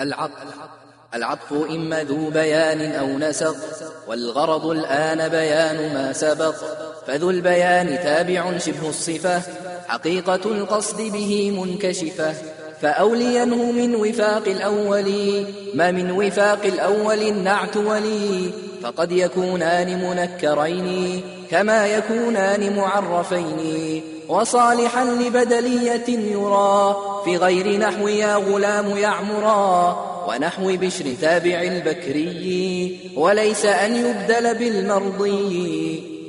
العطف. العطف إما ذو بيان أو نسق والغرض الآن بيان ما سبق. فذو البيان تابع شبه الصفة حقيقة القصد به منكشفة. فأولينه من وفاق الأول ما من وفاق الأول النعت ولي. فقد يكونان منكرين كما يكونان معرفين. وصالحا لبدلية يرى. في غير نحو يا غلام يعمرا. ونحو بشر تابع البكري. وليس أن يبدل بالمرضي.